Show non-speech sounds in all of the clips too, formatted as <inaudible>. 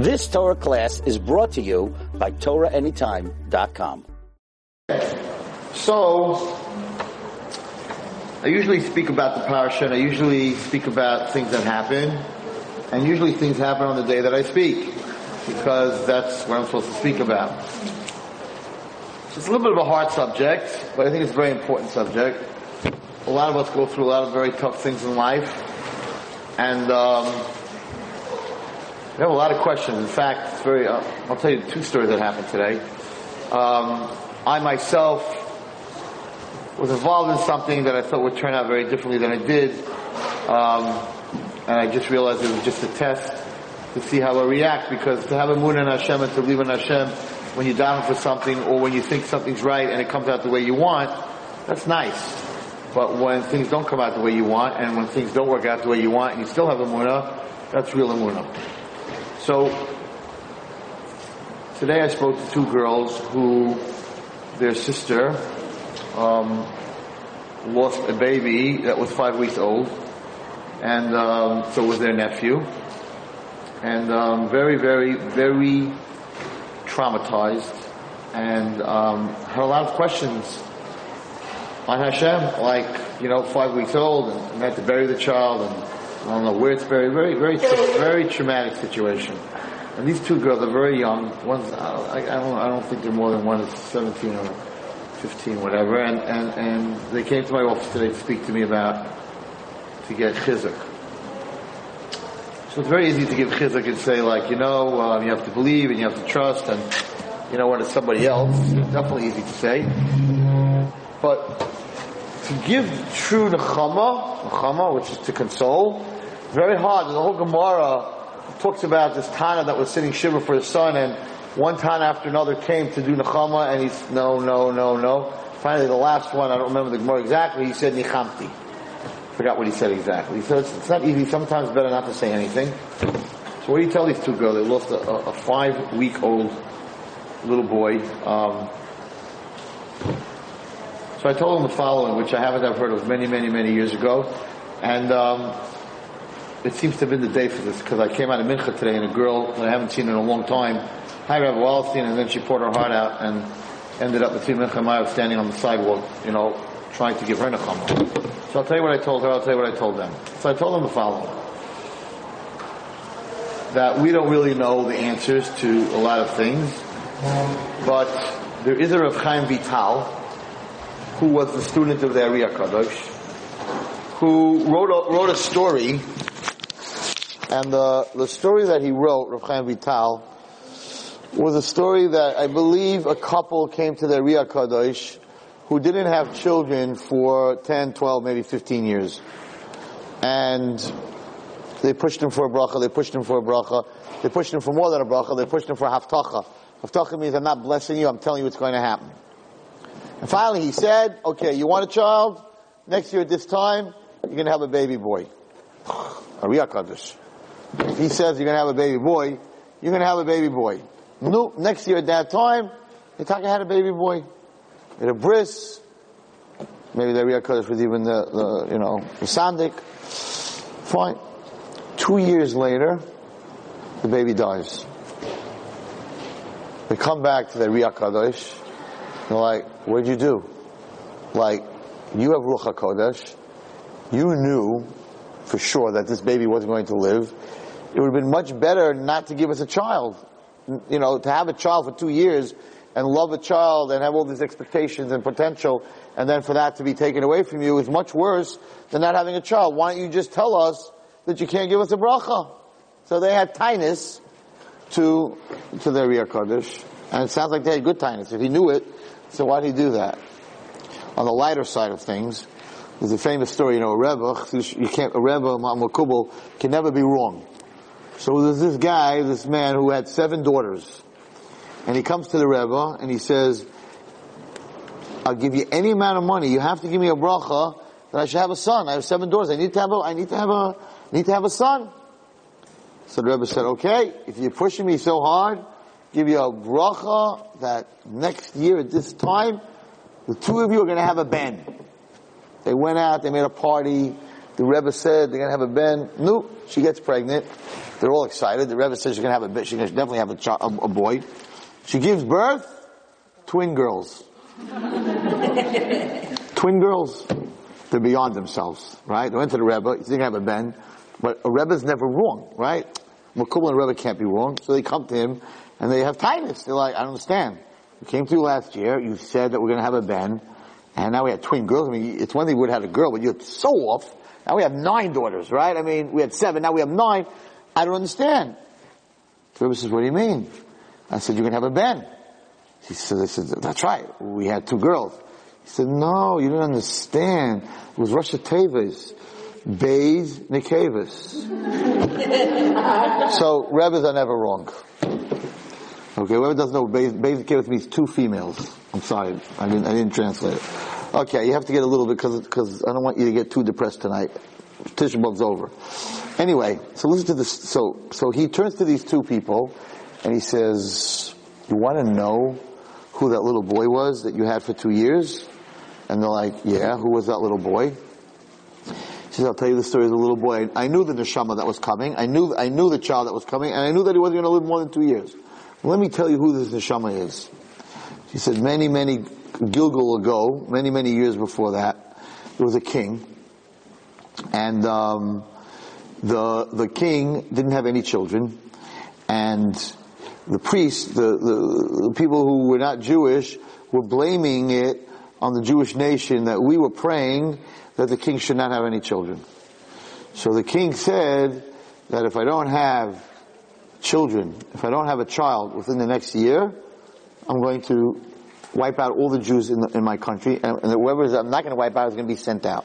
This Torah class is brought to you by TorahAnytime.com. So, I usually speak about the parasha, and I usually speak about things that happen, and usually things happen on the day that I speak, because that's what I'm supposed to speak about. It's a little bit of a hard subject, but I think it's a very important subject. A lot of us go through a lot of very tough things in life, and um, we have a lot of questions. In fact, it's very. Uh, I'll tell you two stories that happened today. Um, I myself was involved in something that I thought would turn out very differently than it did, um, and I just realized it was just a test to see how I react. Because to have a moon in Hashem and to believe in Hashem when you're down for something, or when you think something's right and it comes out the way you want, that's nice. But when things don't come out the way you want, and when things don't work out the way you want, and you still have emunah, that's real munah. So today I spoke to two girls who their sister um, lost a baby that was five weeks old, and um, so was their nephew, and um, very, very, very traumatized, and um, had a lot of questions. On Hashem, like you know, five weeks old, and, and had to bury the child, and I don't know where it's buried. Very, very, very traumatic situation. And these two girls are very young. One's I, I don't, I don't think they're more than one is seventeen or 15, whatever, and, and, and they came to my office today to speak to me about to get chizuk. So it's very easy to give chizuk and say like, you know, um, you have to believe and you have to trust and, you know, when it's somebody else, it's definitely easy to say. But to give true nechama, nechama, which is to console, very hard. The whole Gemara talks about this Tana that was sitting shiva for his son and one time after another came to do Nechama, and he's, no, no, no, no. Finally, the last one, I don't remember the Gemara exactly, he said Nichamti. Forgot what he said exactly. So it's, it's not easy, sometimes better not to say anything. So what do you tell these two girls? They lost a, a five-week-old little boy. Um, so I told them the following, which I haven't heard of many, many, many years ago. And um, it seems to have been the day for this, because I came out of Mincha today, and a girl that I haven't seen in a long time hi Rabbi Wallerstein, and then she poured her heart out and ended up with Mincha standing on the sidewalk, you know, trying to give her nechama. So I'll tell you what I told her, I'll tell you what I told them. So I told them the following. That we don't really know the answers to a lot of things, but there is a Rav Chaim Vital, who was the student of the Ari Kadosh, who wrote a, wrote a story, and the, the story that he wrote, Rav Chaim Vital, was a story that I believe a couple came to the Ria Kadosh who didn't have children for 10, 12, maybe 15 years. And they pushed him for a bracha, they pushed him for a bracha, they pushed him for more than a bracha, they pushed him for a havtacha. Havtacha means I'm not blessing you, I'm telling you what's going to happen. And finally he said, okay, you want a child? Next year at this time, you're going to have a baby boy. <sighs> If he says you're going to have a baby boy, you're going to have a baby boy. No, next year at that time, Yitzhak had a baby boy. Had a bris. Maybe the Riyah Kodesh was even the, the, you know, the Sandik. Fine. Two years later, the baby dies. They come back to the Riyah. They're like, what'd you do? Like, you have Ruach HaKodesh. You knew for sure that this baby wasn't going to live. It would have been much better not to give us a child you know, to have a child for two years and love a child and have all these expectations and potential, and then for that to be taken away from you is much worse than not having a child. Why don't you just tell us that you can't give us a bracha? So they had tinus to to their Riyah Kaddish, and it sounds like they had good tinus. If he knew it, so why did he do that? On the lighter side of things, there's a famous story, you know, a Rebbe, you can't, a Rebbe, Makubal, can never be wrong. So there's this guy, this man who had seven daughters. And he comes to the Rebbe and he says, I'll give you any amount of money. You have to give me a bracha that I should have a son. I have seven daughters. I need to have a, I need to have a, need to have a son. So the Rebbe said, okay, if you're pushing me so hard, give you a bracha that next year at this time, the two of you are going to have a ben. They went out, they made a party. The Rebbe said they're going to have a ben. No, she gets pregnant. They're all excited. The Rebbe says she's going to have a ben. She's going to definitely have a, child, a, a boy. She gives birth, twin girls. <laughs> twin girls. They're beyond themselves, right? They went to the Rebbe. You think I have a Ben, but a Rebbe's never wrong, right? Makubal and Rebbe can't be wrong, so they come to him and they have tightness. They're like, I don't understand. We came through last year. You said that we're going to have a Ben, and now we had twin girls. I mean, it's one thing we would have had a girl, but you're so off. Now we have nine daughters, right? I mean, we had seven. Now we have nine. I don't understand. The Rebbe says, what do you mean? I said, you're to have a Ben. He said, I said, that's right. We had two girls. He said, no, you don't understand. It was Rosh Tevis. Beis Nikevis. <laughs> so, Rebbes are never wrong. Okay, whoever doesn't know, Beis Nikevis means two females. I'm sorry, I didn't, I didn't translate it. Okay, you have to get a little bit because because I don't want you to get too depressed tonight. Tisha B'av's over. Anyway, so listen to this. So so he turns to these two people, and he says, "You want to know who that little boy was that you had for two years?" And they're like, "Yeah, who was that little boy?" He says, "I'll tell you the story of the little boy. I knew the neshama that was coming. I knew I knew the child that was coming, and I knew that he wasn't going to live more than two years. Let me tell you who this neshama is." He said, "Many, many Gilgal ago, many, many years before that, there was a king, and um, the the king didn't have any children, and the priests, the, the, the people who were not Jewish, were blaming it on the Jewish nation that we were praying that the king should not have any children. So the king said that if I don't have children, if I don't have a child within the next year, I'm going to wipe out all the Jews in, the, in my country, and, and whoever is, I'm not going to wipe out is going to be sent out.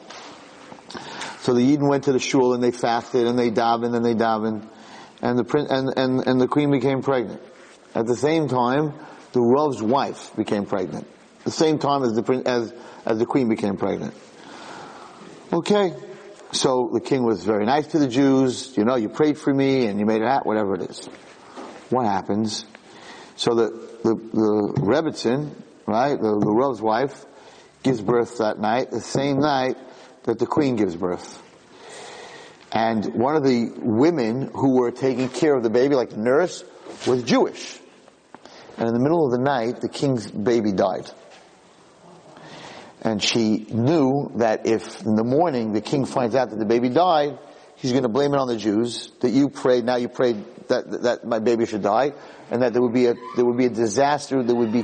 So the Yidden went to the shul and they fasted and they davened and they davened, and the prince and, and, and the queen became pregnant. At the same time, the Rav's wife became pregnant. The same time as the as as the queen became pregnant. Okay, so the king was very nice to the Jews. You know, you prayed for me and you made it out, whatever it is. What happens? So the the, the Rebbitzin, right, the, the Rav's wife, gives birth that night, the same night that the queen gives birth. And one of the women who were taking care of the baby, like the nurse, was Jewish. And in the middle of the night, the king's baby died. And she knew that if in the morning the king finds out that the baby died, he's going to blame it on the Jews, that you prayed, now you prayed that, that my baby should die, and that there would be a, there would be a disaster, there would be,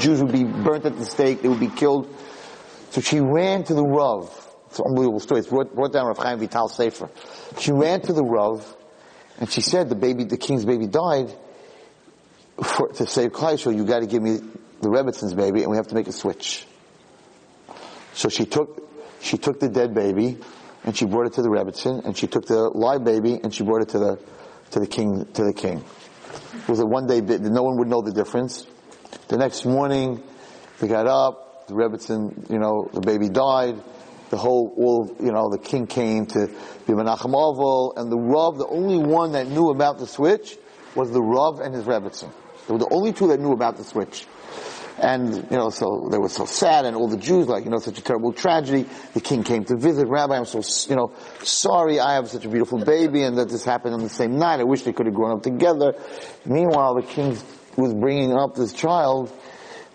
Jews would be burnt at the stake, they would be killed. So she ran to the Rav. It's an unbelievable story. It's brought, brought down Rav Chaim Vital Sefer. She ran to the Rav, and she said the baby, the king's baby died, for, to save Klal Yisroel, you gotta give me the Rebbitzins baby, and we have to make a switch. So she took, she took the dead baby, and she brought it to the Rebbitzin, and she took the live baby, and she brought it to the, to the king, to the king. It was a one day bit, no one would know the difference. The next morning, they got up, the Rebbitzin, you know, the baby died, the whole, all, you know, the king came to be menachem avel, and the Rav, the only one that knew about the switch, was the Rav and his Rebbitzin. They were the only two that knew about the switch. And, you know, so they were so sad and all the Jews like, you know, such a terrible tragedy. The king came to visit. Rabbi, I'm so, you know, sorry I have such a beautiful baby and that this happened on the same night. I wish they could have grown up together. Meanwhile, the king was bringing up this child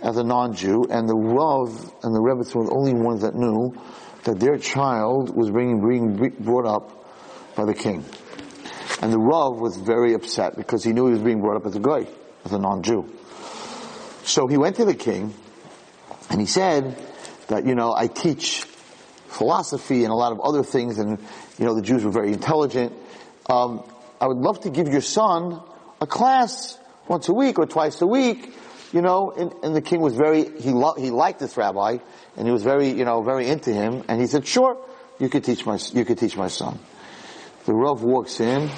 as a non-Jew and the Rav and the Rebbe were the only ones that knew that their child was being, being brought up by the king. And the Rav was very upset because he knew he was being brought up as a goy, as a non-Jew. So he went to the king and he said that, you know, I teach philosophy and a lot of other things and, you know, the Jews were very intelligent. Um, I would love to give your son a class once a week or twice a week, you know, and, and the king was very, he, lo- he liked this rabbi and he was very, you know, very into him and he said, sure, you could teach my, you could teach my son. The Rav walks in,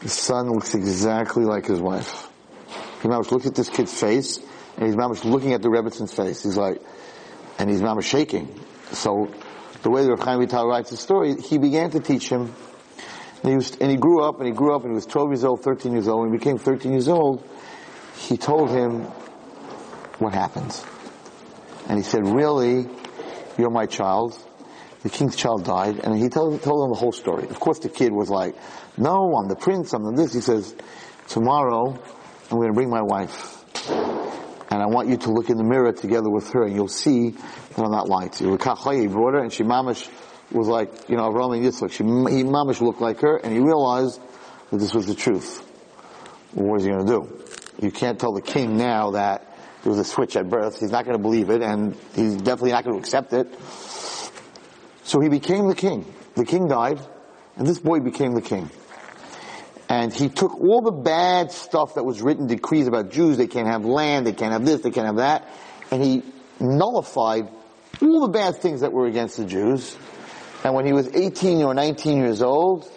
the son looks exactly like his wife. He mamash looks at this kid's face, and he's mamash looking at the Rebbitzin's face. He's like, and he's mamash shaking. So, the way the Rav Chaim Vital writes the story, he began to teach him, and he, was, and he grew up, and he grew up, and he was 12 years old, 13 years old. When he became 13 years old, he told him what happened. And he said, really, you're my child, the king's child died, and he told, told them the whole story. Of course, the kid was like, "No, I'm the prince. I'm the this." He says, "Tomorrow, I'm going to bring my wife, and I want you to look in the mirror together with her, and you'll see that I'm not lying to you." He brought her, and she mamish was like, you know, Avram and Yitzchak. She, he mamish looked like her, and he realized that this was the truth. What is he going to do? You can't tell the king now that there was a switch at birth. He's not going to believe it, and he's definitely not going to accept it. So he became the king. The king died, and this boy became the king. And he took all the bad stuff that was written, decrees about Jews, they can't have land, they can't have this, they can't have that, and he nullified all the bad things that were against the Jews. And when he was 18 or 19 years old,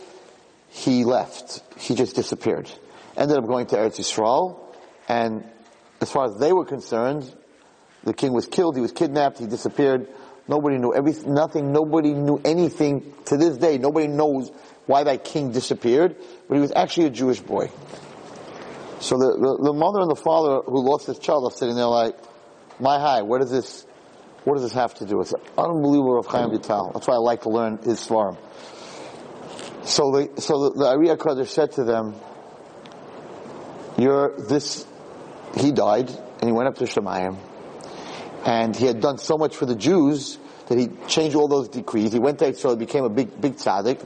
he left. He just disappeared. Ended up going to Eretz Yisrael, and as far as they were concerned, the king was killed, he was kidnapped, he disappeared, Nobody knew everything, nothing, nobody knew anything to this day. Nobody knows why that king disappeared, but he was actually a Jewish boy. So the, the, the mother and the father who lost his child are sitting there like, my high, what does this, what does this have to do with it? Unbelievable of Chaim Vital. That's why I like to learn his farm. So the, so the, the Ariya said to them, you're this, he died, and he went up to Shemayim, and he had done so much for the Jews that he changed all those decrees. He went there, so he became a big, big tzaddik,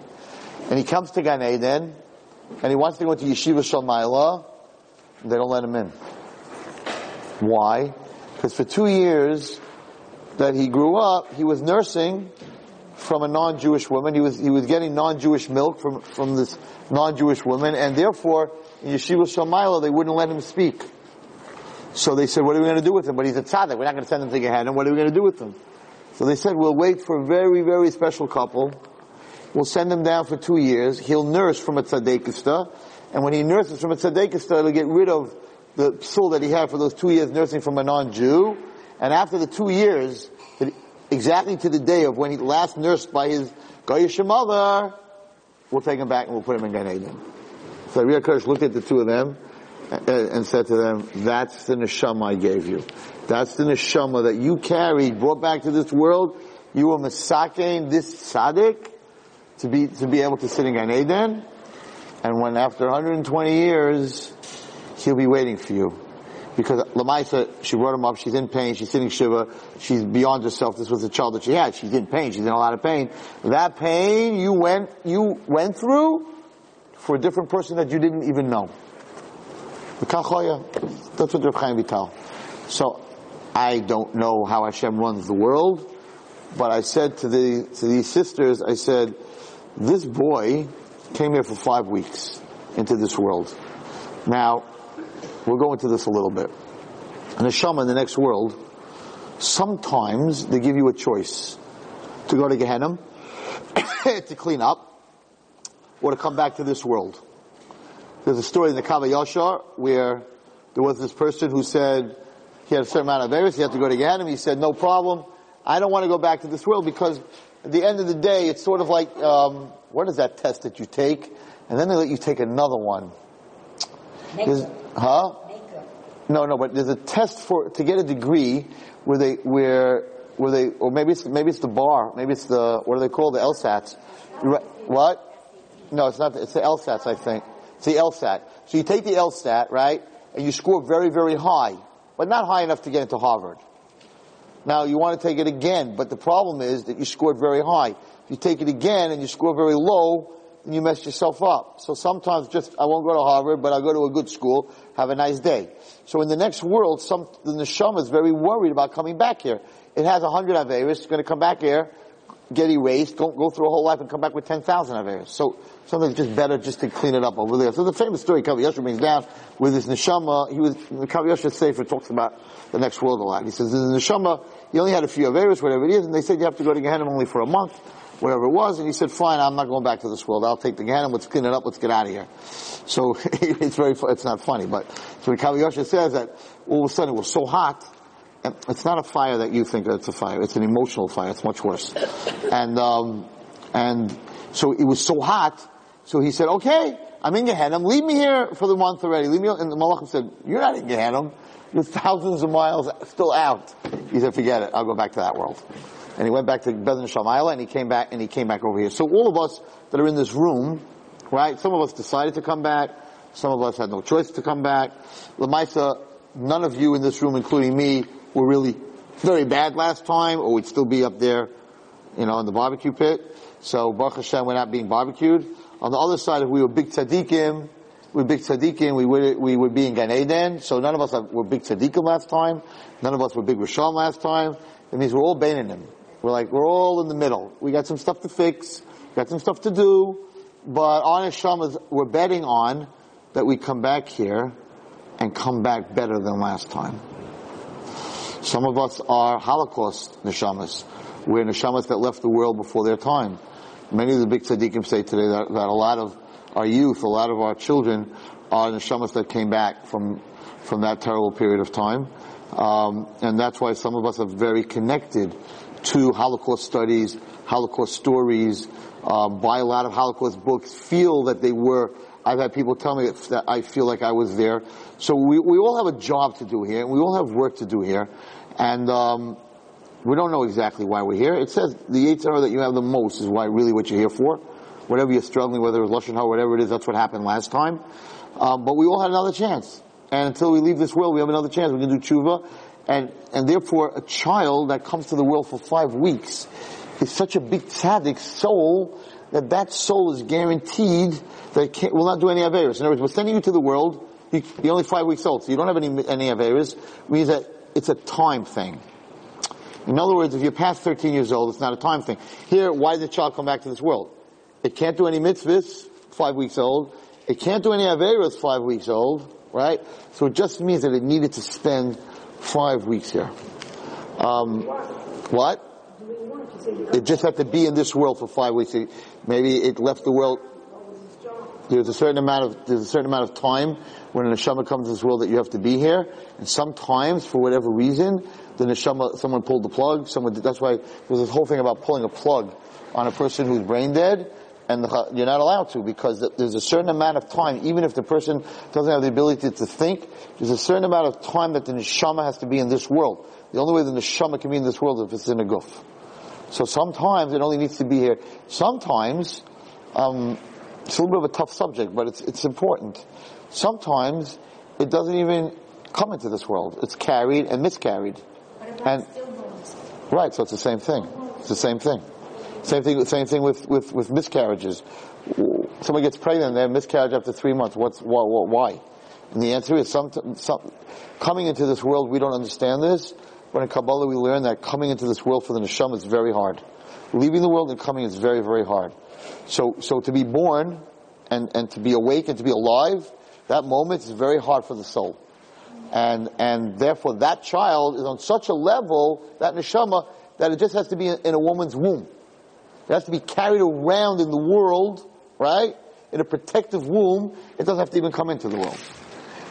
and he comes to Gan Eden, and he wants to go to Yeshiva Shel Maalah, they don't let him in. Why? Because for two years that he grew up, he was nursing from a non-Jewish woman. He was, he was getting non-Jewish milk from, from this non-Jewish woman, and therefore, in Yeshiva Shel Maalah, they wouldn't let him speak. So they said, what are we going to do with him? But he's a tzaddik. We're not going to send him to Gehenna. What are we going to do with him? So they said, we'll wait for a very, very special couple. We'll send him down for two years. He'll nurse from a tzaddikista. And when he nurses from a tzaddikista, he'll get rid of the soul that he had for those two years nursing from a non-Jew. And after the two years, exactly to the day of when he last nursed by his Goyish mother, we'll take him back and we'll put him in Gan Eden. So Ariya Kirsch looked at the two of them and said to them, that's the neshama I gave you. That's the neshama that you carried, brought back to this world. You were masakein this tzaddik to be, to be able to sit in Gan Eden. And when after 120 years, he'll be waiting for you. Because Lamaisa, she brought him up, she's in pain, she's sitting Shiva, she's beyond herself, this was the child that she had, she's in pain, she's in a lot of pain. That pain you went, you went through for a different person that you didn't even know. That's what Reb Chaim Vital. So, I don't know how Hashem runs the world, but I said to the, to these sisters, I said, this boy came here for five weeks into this world. Now, we'll go into this a little bit. And the Shama in the next world, sometimes they give you a choice to go to Gehenna, <coughs> to clean up, or to come back to this world. There's a story in the Kav HaYashar where there was this person who said he had a certain amount of errors, he had to go to Gehenna. He said, no problem. I don't want to go back to this world because at the end of the day, it's sort of like, um, what is that test that you take? And then they let you take another one. Huh? No, no, but there's a test for, to get a degree where they, where, where they, or maybe it's, maybe it's the bar, maybe it's the, what do they call the LSATs? What? No, it's not, it's the LSATs, I think. It's the LSAT. So you take the LSAT, right, and you score very, very high, but not high enough to get into Harvard. Now you want to take it again, but the problem is that you scored very high. If you take it again and you score very low, then you mess yourself up. So sometimes just, I won't go to Harvard, but I'll go to a good school, have a nice day. So in the next world, some, the neshama is very worried about coming back here. It has a hundred Averis, it's going to come back here, get erased, don't go through a whole life and come back with 10,000 Averis. So something just better just to clean it up over there. So the famous story Kav HaYashar brings down with his neshama, he was, the Kav HaYashar Sefer talks about the next world a lot. He says, In the neshama, he only had a few Averis, whatever it is, and they said you have to go to Gehenna only for a month, whatever it was, and he said, fine, I'm not going back to this world. I'll take the Gehenna, let's clean it up, let's get out of here. So <laughs> it's very, it's not funny, but so Kav HaYashar says that all of a sudden it was so hot, it's not a fire that you think it's a fire. It's an emotional fire. It's much worse. And, um, and so it was so hot so he said, okay, I'm in Gehenna. Leave me here for the month already. Leave me. And the Malachim said, you're not in Gehenna. You're thousands of miles still out. He said, forget it. I'll go back to that world. and he went back to Beth Shamayla, and he came back, and he came back over here. So all of us that are in this room, right? Some of us decided to come back. Some of us had no choice to come back. Lamaisa, none of you in this room, including me, were really very bad last time, or we'd still be up there, you know, in the barbecue pit. So Baruch Hashem, we're not being barbecued. On the other side, if we were big tzaddikim, we were big tzaddikim, we would, we would be in Gan Eden. So none of us were big tzaddikim last time. None of us were big Rishon last time. It means we're all Bainim. We're like, we're all in the middle. We got some stuff to fix, got some stuff to do, but on Hashem we're betting on that we come back here and come back better than last time. Some of us are Holocaust neshamas. We're neshamas that left the world before their time. Many of the big tzaddikim say today that, that a lot of our youth, a lot of our children are neshamas that came back from from that terrible period of time. Um, and that's why some of us are very connected to Holocaust studies, Holocaust stories, um, buy a lot of Holocaust books, feel that they were. I've had people tell me that I feel like I was there. So we, we all have a job to do here, and we all have work to do here. And um, we don't know exactly why we're here. It says the eight that you have the most is why really what you're here for. Whatever you're struggling, whether it's Lashon or whatever it is, that's what happened last time. Um, but we all had another chance. And until we leave this world, we have another chance. We can do tshuva. And, and therefore, a child that comes to the world for five weeks is such a big tzaddik soul that that soul is guaranteed that it will not do any Averis. In other words, we're sending you to the world, you, are only five weeks old, so you don't have any, any Averis, means that it's a time thing. In other words, if you're past 13 years old, it's not a time thing. Here, why did the child come back to this world? It can't do any mitzvahs, five weeks old. It can't do any Averis, five weeks old, right? So it just means that it needed to spend five weeks here. Um, what? It just had to be in this world for five weeks. Maybe it left the world. There's a certain amount of there's a certain amount of time when a neshama comes to this world that you have to be here, and sometimes for whatever reason, the neshama someone pulled the plug. Someone that's why there's this whole thing about pulling a plug on a person who's brain dead and the, you're not allowed to because there's a certain amount of time, even if the person doesn't have the ability to think, there's a certain amount of time that the neshama has to be in this world. The only way the neshama can be in this world is if it's in a guf. So sometimes it only needs to be here. Sometimes, um, it's a little bit of a tough subject, but it's, it's important. Sometimes it doesn't even come into this world. It's carried and miscarried. and, Right, so it's the same thing. It's the same thing. Same thing, same thing with, with, with miscarriages. Someone gets pregnant, and they have miscarriage after three months. What's, what, why? And the answer is some, some, coming into this world, we don't understand this. But in Kabbalah, we learn that coming into this world for the neshama is very hard. Leaving the world and coming is very, very hard. So, so to be born and, and to be awake and to be alive, that moment is very hard for the soul. And, and therefore that child is on such a level, that neshama, that it just has to be in, in a woman's womb. It has to be carried around in the world, right? In a protective womb. It doesn't have to even come into the world.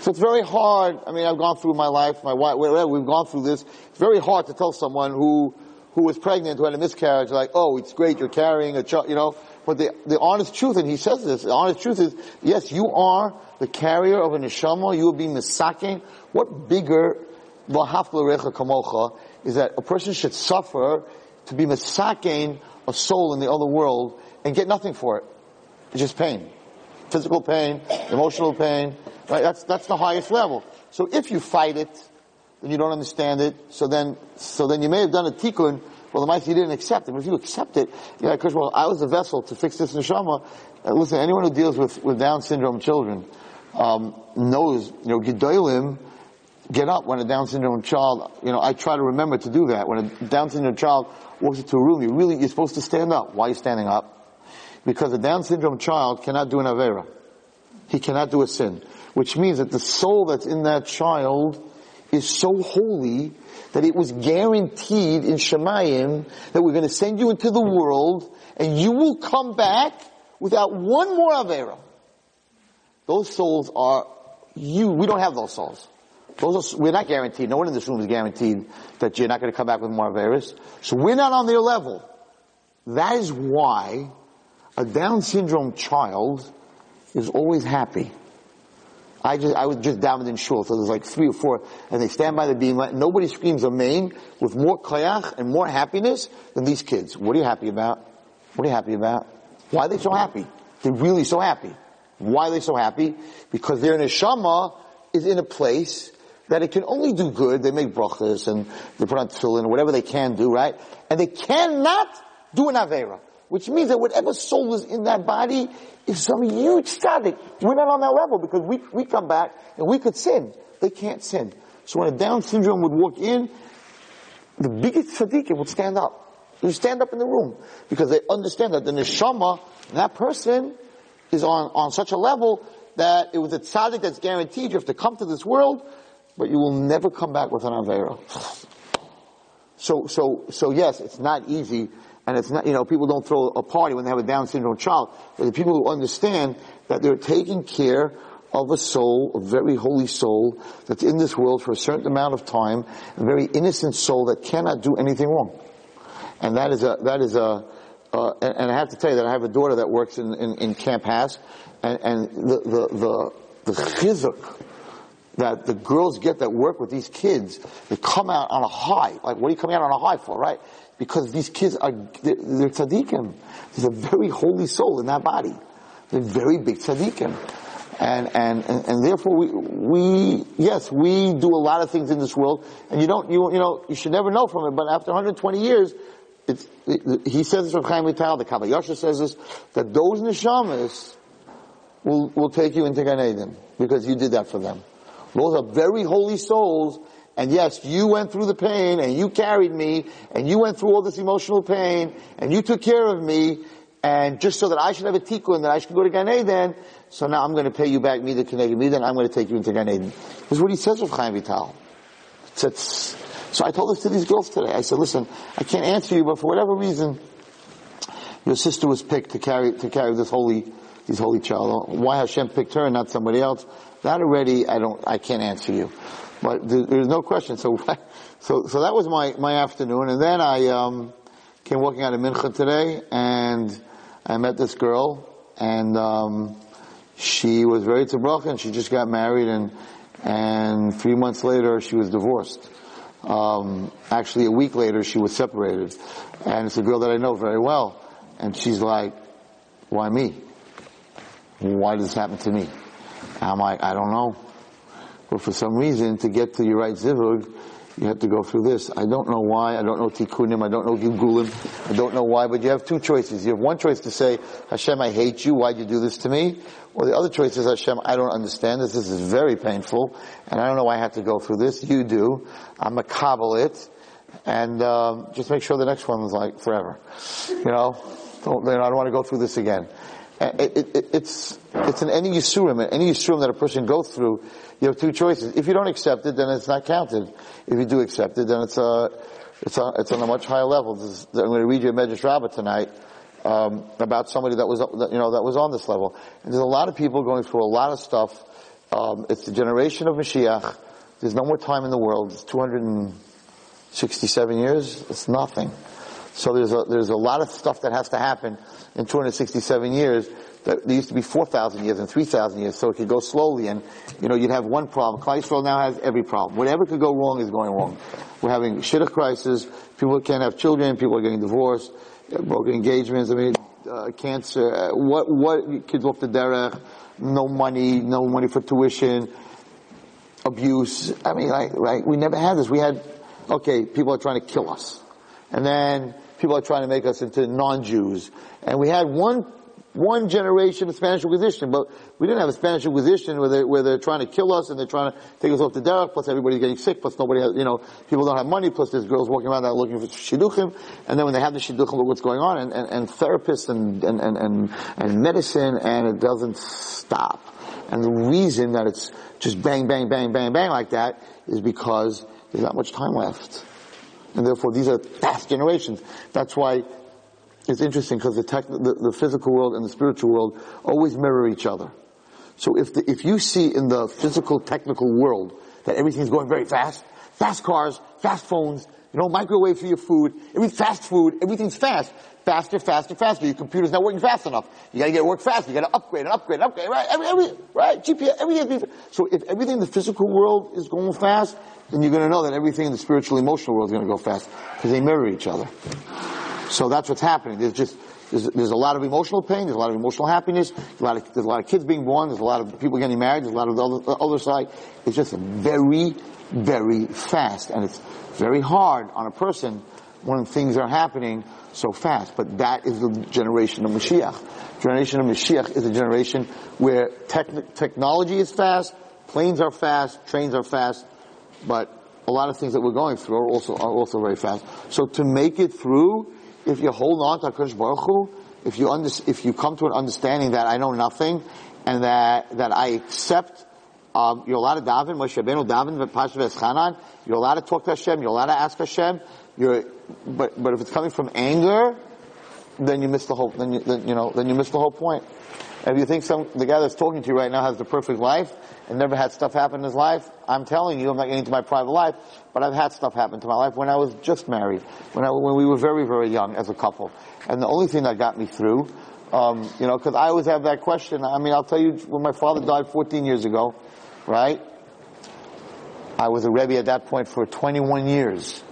So it's very hard. I mean, I've gone through my life, my wife, whatever, we've gone through this. It's very hard to tell someone who, who was pregnant, who had a miscarriage, like, oh, it's great, you're carrying a child, you know. But the, the honest truth, and he says this, the honest truth is, yes, you are the carrier of a neshama, you will be misaking. What bigger, kamocha, is that a person should suffer to be misaking a soul in the other world and get nothing for it. It's just pain. Physical pain, emotional pain, right? That's, that's the highest level. So if you fight it, then you don't understand it, so then, so then you may have done a tikkun, well, the mice you didn't accept it. But if you accept it, yeah, because well, I was the vessel to fix this neshama. Uh, listen, anyone who deals with, with Down syndrome children um, knows, you know, gedolim get up when a Down syndrome child. You know, I try to remember to do that when a Down syndrome child walks into a room, you really, you're supposed to stand up. Why are you standing up? Because a Down syndrome child cannot do an Avera. He cannot do a sin. Which means that the soul that's in that child is so holy that it was guaranteed in Shemayim that we're going to send you into the world and you will come back without one more Avera. Those souls are you. We don't have those souls. Those are, we're not guaranteed. No one in this room is guaranteed that you're not going to come back with more Averis. So we're not on their level. That is why a Down syndrome child is always happy. I just, I was just davened in shul, so there's like three or four, and they stand by the beam, nobody screams amen with more koyach and more happiness than these kids. What are you happy about? What are you happy about? Why are they so happy? They're really so happy. Why are they so happy? Because their neshama is in a place that it can only do good. They make brachas and they put on tefillin, whatever they can do, right? And they cannot do an avera. Which means that whatever soul is in that body is some huge tzaddik. We're not on that level because we, we come back and we could sin. They can't sin. So when a Down syndrome would walk in, the biggest tzaddikim would stand up. Would stand up in the room because they understand that the neshama, that person, is on, on such a level that it was a tzaddik that's guaranteed you have to come to this world, but you will never come back with an avera. So, so, so yes, it's not easy and it's not, you know, people don't throw a party when they have a Down syndrome child, but the people who understand that they're taking care of a soul, a very holy soul that's in this world for a certain amount of time, a very innocent soul that cannot do anything wrong. And that is a, that is a, uh, and, I have to tell you that I have a daughter that works in, in, in Camp HASC, and, and the, the, the, the chizuk that the girls get that work with these kids, they come out on a high. Like, what are you coming out on a high for, right? Because these kids are, they're, they're tzaddikim. There's a very holy soul in that body. They're very big tzaddikim. And, and, and, and, therefore we, we, yes, we do a lot of things in this world, and you don't, you, you know, you should never know from it, but after 120 years, it's, it, he says this from Chaim Vital, the Kabbalah says this, that those neshamas will, will take you into Gan Eden, because you did that for them. Those are very holy souls, and yes, you went through the pain and you carried me and you went through all this emotional pain and you took care of me and just so that I should have a tikkun that I should go to Gan Eden, so now I'm going to pay you back me the Keneged me, then I'm going to take you into Gan Eden. This is what he says of Chaim Vital. So I told this to these girls today. I said, listen, I can't answer you, but for whatever reason, your sister was picked to carry, to carry this holy, this holy child. Why Hashem picked her and not somebody else? That already, I don't, I can't answer you. But there's no question. So, <laughs> so, so that was my, my afternoon. And then I, um, came walking out of Mincha today and I met this girl and, um, she was very tzibroch and she just got married and, and three months later she was divorced. Um, actually a week later she was separated. And it's a girl that I know very well. And she's like, why me? Why does this happen to me? I'm like, I don't know. But for some reason, to get to your right zivug, you have to go through this. I don't know why. I don't know tikkunim. I don't know gilgulim. I don't know why. But you have two choices. You have one choice to say, Hashem, I hate you. Why'd you do this to me? Or the other choice is, Hashem, I don't understand this. This is very painful, and I don't know why I have to go through this. You do. I'm a kabbalah it, and um, just make sure the next one is like forever. You know, don't, you know, I don't want to go through this again. It, it, it, it's it's an any yisurim, any yisurim that a person goes through you have two choices. If you don't accept it, then it's not counted. If you do accept it, then it's a, it's a, it's on a much higher level. Is, I'm going to read you a Medrash Rabbah tonight, um, about somebody that was, you know, that was on this level. And there's a lot of people going through a lot of stuff. Um, it's the generation of Mashiach. There's no more time in the world. It's 267 years. It's nothing. So there's a, there's a lot of stuff that has to happen in 267 years there used to be 4,000 years and 3,000 years, so it could go slowly and, you know, you'd have one problem. Klal now has every problem. Whatever could go wrong is going wrong. We're having shidduch crisis, people can't have children, people are getting divorced, broken engagements, I mean, uh, cancer, what, what, kids off the derech, no money, no money for tuition, abuse. I mean, like, right, we never had this. We had, okay, people are trying to kill us. And then people are trying to make us into non-Jews. And we had one one generation of Spanish Inquisition, but we didn't have a Spanish Inquisition where they're, where they're trying to kill us and they're trying to take us off the derech, plus everybody's getting sick, plus nobody has, you know, people don't have money, plus there's girls walking around that are looking for shidduchim, and then when they have the shidduchim, look what's going on, and, and, and therapists and, and, and, and, and medicine, and it doesn't stop. And the reason that it's just bang, bang, bang, bang, bang like that is because there's not much time left. And therefore these are fast generations. That's why it's interesting because the, tech, the, the, physical world and the spiritual world always mirror each other. So if the, if you see in the physical technical world that everything's going very fast, fast cars, fast phones, you know, microwave for your food, every fast food, everything's fast. Faster, faster, faster. Your computer's not working fast enough. You gotta get it work faster. You gotta upgrade and upgrade and upgrade, right? Every, every, right? GPS, everything. So if everything in the physical world is going fast, then you're gonna know that everything in the spiritual emotional world is gonna go fast. Because they mirror each other. So that's what's happening. There's just, there's, there's a lot of emotional pain, there's a lot of emotional happiness, a lot of, there's a lot of kids being born, there's a lot of people getting married, there's a lot of the other, the other side. It's just very, very fast. And it's very hard on a person when things are happening so fast. But that is the generation of Mashiach. Generation of Mashiach is a generation where tech, technology is fast, planes are fast, trains are fast, but a lot of things that we're going through are also are also very fast. So to make it through, if you hold on to Hakadosh Baruch Hu, if you under, if you come to an understanding that I know nothing, and that that I accept, um, you're allowed to daven, Moshe Rabbeinu daven v'pashav eschanan. You're allowed to talk to Hashem. You're allowed to ask Hashem. You're, but but if it's coming from anger, then you miss the whole. Then you, then, you know then you miss the whole point. If you think some, the guy that's talking to you right now has the perfect life and never had stuff happen in his life, I'm telling you, I'm not getting into my private life, but I've had stuff happen to my life when I was just married, when I, when we were very, very young as a couple. And the only thing that got me through, um, you know, cause I always have that question. I mean, I'll tell you, when my father died 14 years ago, right? I was a Rebbe at that point for 21 years.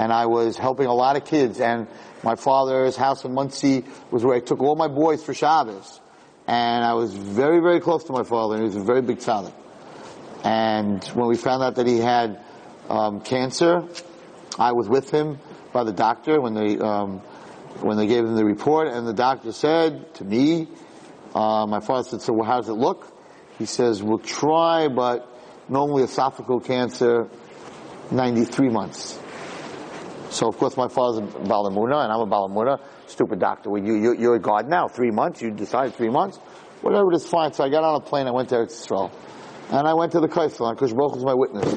And I was helping a lot of kids and my father's house in Monsey was where I took all my boys for Shabbos and I was very, very close to my father, and he was a very big tzaddik. And when we found out that he had um, cancer, I was with him by the doctor when they um, when they gave him the report, and the doctor said to me, uh, my father said, "So well, how does it look?" He says, "We'll try, but normally esophageal cancer, 93 months." So of course my father's a Balamuna and I'm a Balamuna. Stupid doctor. Well, you, you, you're a God now. Three months. You decided three months. Whatever it is, fine. So I got on a plane. I went to Eretz Yisrael. And I went to the Kaislan because Baruch was my witness.